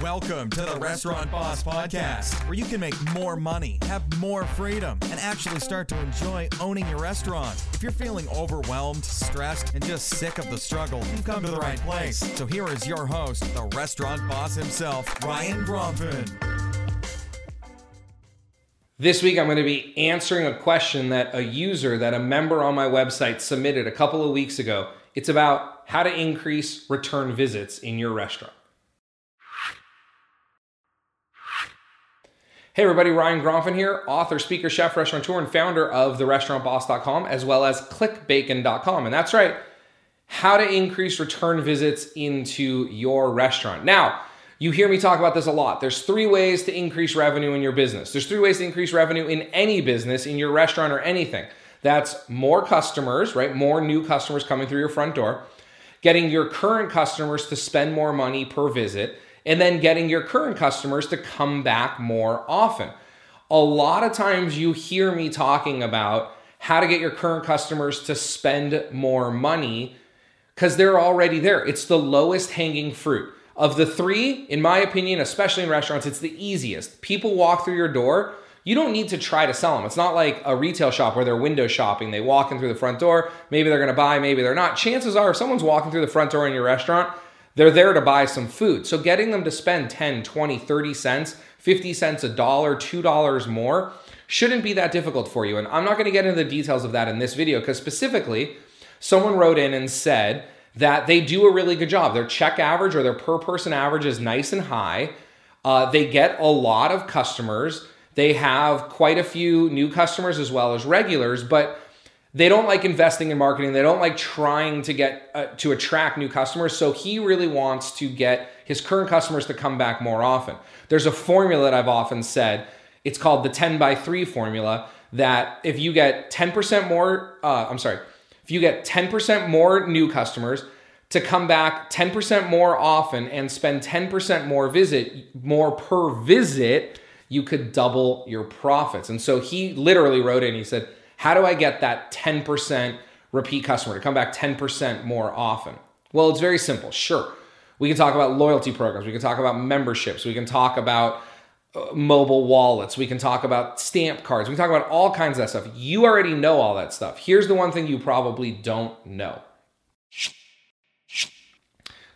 Welcome to the Restaurant Boss Podcast, where you can make more money, have more freedom, and actually start to enjoy owning your restaurant. If you're feeling overwhelmed, stressed, and just sick of the struggle, you've come to the right place. So here is your host, the restaurant boss himself, Ryan Gromfin. This week, I'm going to be answering a question that a user, that a member on my website submitted a couple of weeks ago. It's about how to increase return visits in your restaurant. Hey everybody, Ryan Gromfin here, author, speaker, chef, restaurateur, and founder of therestaurantboss.com as well as clickbacon.com. And that's right, how to increase return visits into your restaurant. Now, you hear me talk about this a lot. There's three ways to increase revenue in your business. There's three ways to increase revenue in any business, in your restaurant or anything. That's more customers, right? More new customers coming through your front door, getting your current customers to spend more money per visit and then getting your current customers to come back more often. A lot of times you hear me talking about how to get your current customers to spend more money because they're already there. It's the lowest hanging fruit. Of the three, in my opinion, especially in restaurants, it's the easiest. People walk through your door. You don't need to try to sell them. It's not like a retail shop where they're window shopping. They walk in through the front door. Maybe they're going to buy, maybe they're not. Chances are, if someone's walking through the front door in your restaurant, they're there to buy some food. So getting them to spend 10, 20, 30 cents, 50 cents, a dollar, $2 more shouldn't be that difficult for you. And I'm not going to get into the details of that in this video because specifically, someone wrote in and said that they do a really good job. Their check average or their per person average is nice and high. Uh, they get a lot of customers. They have quite a few new customers as well as regulars, but they don't like investing in marketing. They don't like trying to get uh, to attract new customers. So he really wants to get his current customers to come back more often. There's a formula that I've often said. It's called the 10 by 3 formula that if you get 10% more, uh, I'm sorry, if you get 10% more new customers to come back 10% more often and spend 10% more visit, more per visit, you could double your profits. And so he literally wrote in, he said, how do I get that 10% repeat customer to come back 10% more often? Well, it's very simple. Sure. We can talk about loyalty programs. We can talk about memberships. We can talk about uh, mobile wallets. We can talk about stamp cards. We can talk about all kinds of stuff. You already know all that stuff. Here's the one thing you probably don't know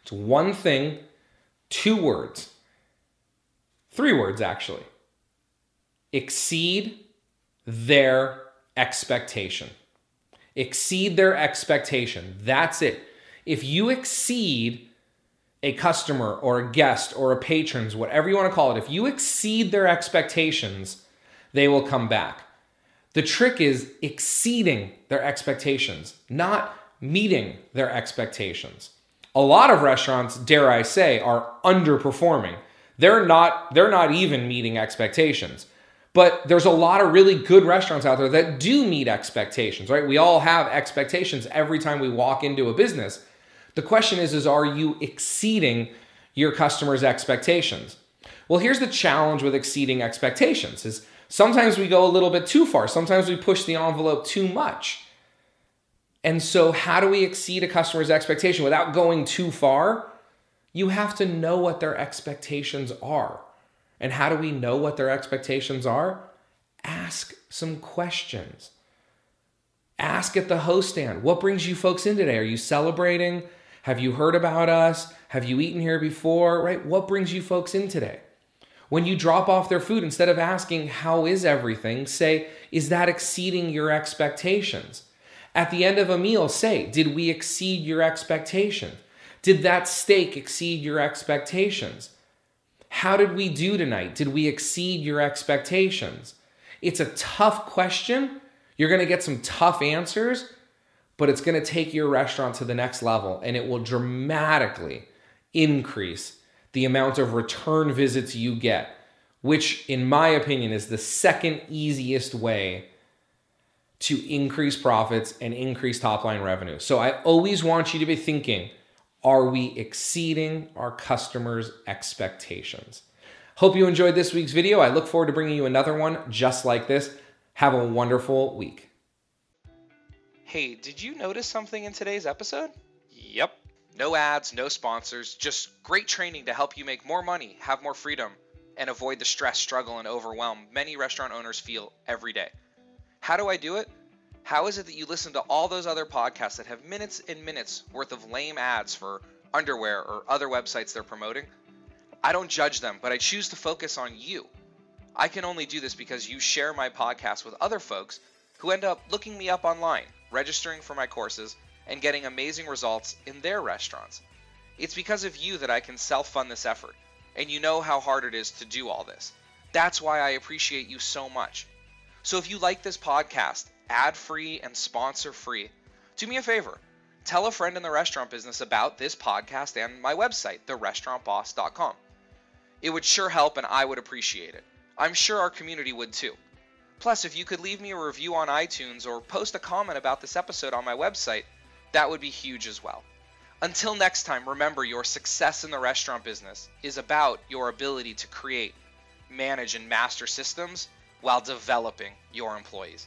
it's one thing, two words, three words actually. Exceed their expectation. Exceed their expectation. That's it. If you exceed a customer or a guest or a patron's, whatever you want to call it, if you exceed their expectations, they will come back. The trick is exceeding their expectations, not meeting their expectations. A lot of restaurants, dare I say, are underperforming. They're not they're not even meeting expectations. But there's a lot of really good restaurants out there that do meet expectations, right? We all have expectations every time we walk into a business. The question is is are you exceeding your customers' expectations? Well, here's the challenge with exceeding expectations is sometimes we go a little bit too far. Sometimes we push the envelope too much. And so how do we exceed a customer's expectation without going too far? You have to know what their expectations are. And how do we know what their expectations are? Ask some questions. Ask at the host stand, what brings you folks in today? Are you celebrating? Have you heard about us? Have you eaten here before? Right? What brings you folks in today? When you drop off their food, instead of asking, How is everything? say, Is that exceeding your expectations? At the end of a meal, say, Did we exceed your expectations? Did that steak exceed your expectations? How did we do tonight? Did we exceed your expectations? It's a tough question. You're going to get some tough answers, but it's going to take your restaurant to the next level and it will dramatically increase the amount of return visits you get, which, in my opinion, is the second easiest way to increase profits and increase top line revenue. So I always want you to be thinking, are we exceeding our customers' expectations? Hope you enjoyed this week's video. I look forward to bringing you another one just like this. Have a wonderful week. Hey, did you notice something in today's episode? Yep. No ads, no sponsors, just great training to help you make more money, have more freedom, and avoid the stress, struggle, and overwhelm many restaurant owners feel every day. How do I do it? How is it that you listen to all those other podcasts that have minutes and minutes worth of lame ads for underwear or other websites they're promoting? I don't judge them, but I choose to focus on you. I can only do this because you share my podcast with other folks who end up looking me up online, registering for my courses, and getting amazing results in their restaurants. It's because of you that I can self fund this effort, and you know how hard it is to do all this. That's why I appreciate you so much. So if you like this podcast, ad free and sponsor free, do me a favor. Tell a friend in the restaurant business about this podcast and my website, therestaurantboss.com. It would sure help and I would appreciate it. I'm sure our community would too. Plus, if you could leave me a review on iTunes or post a comment about this episode on my website, that would be huge as well. Until next time, remember your success in the restaurant business is about your ability to create, manage, and master systems while developing your employees.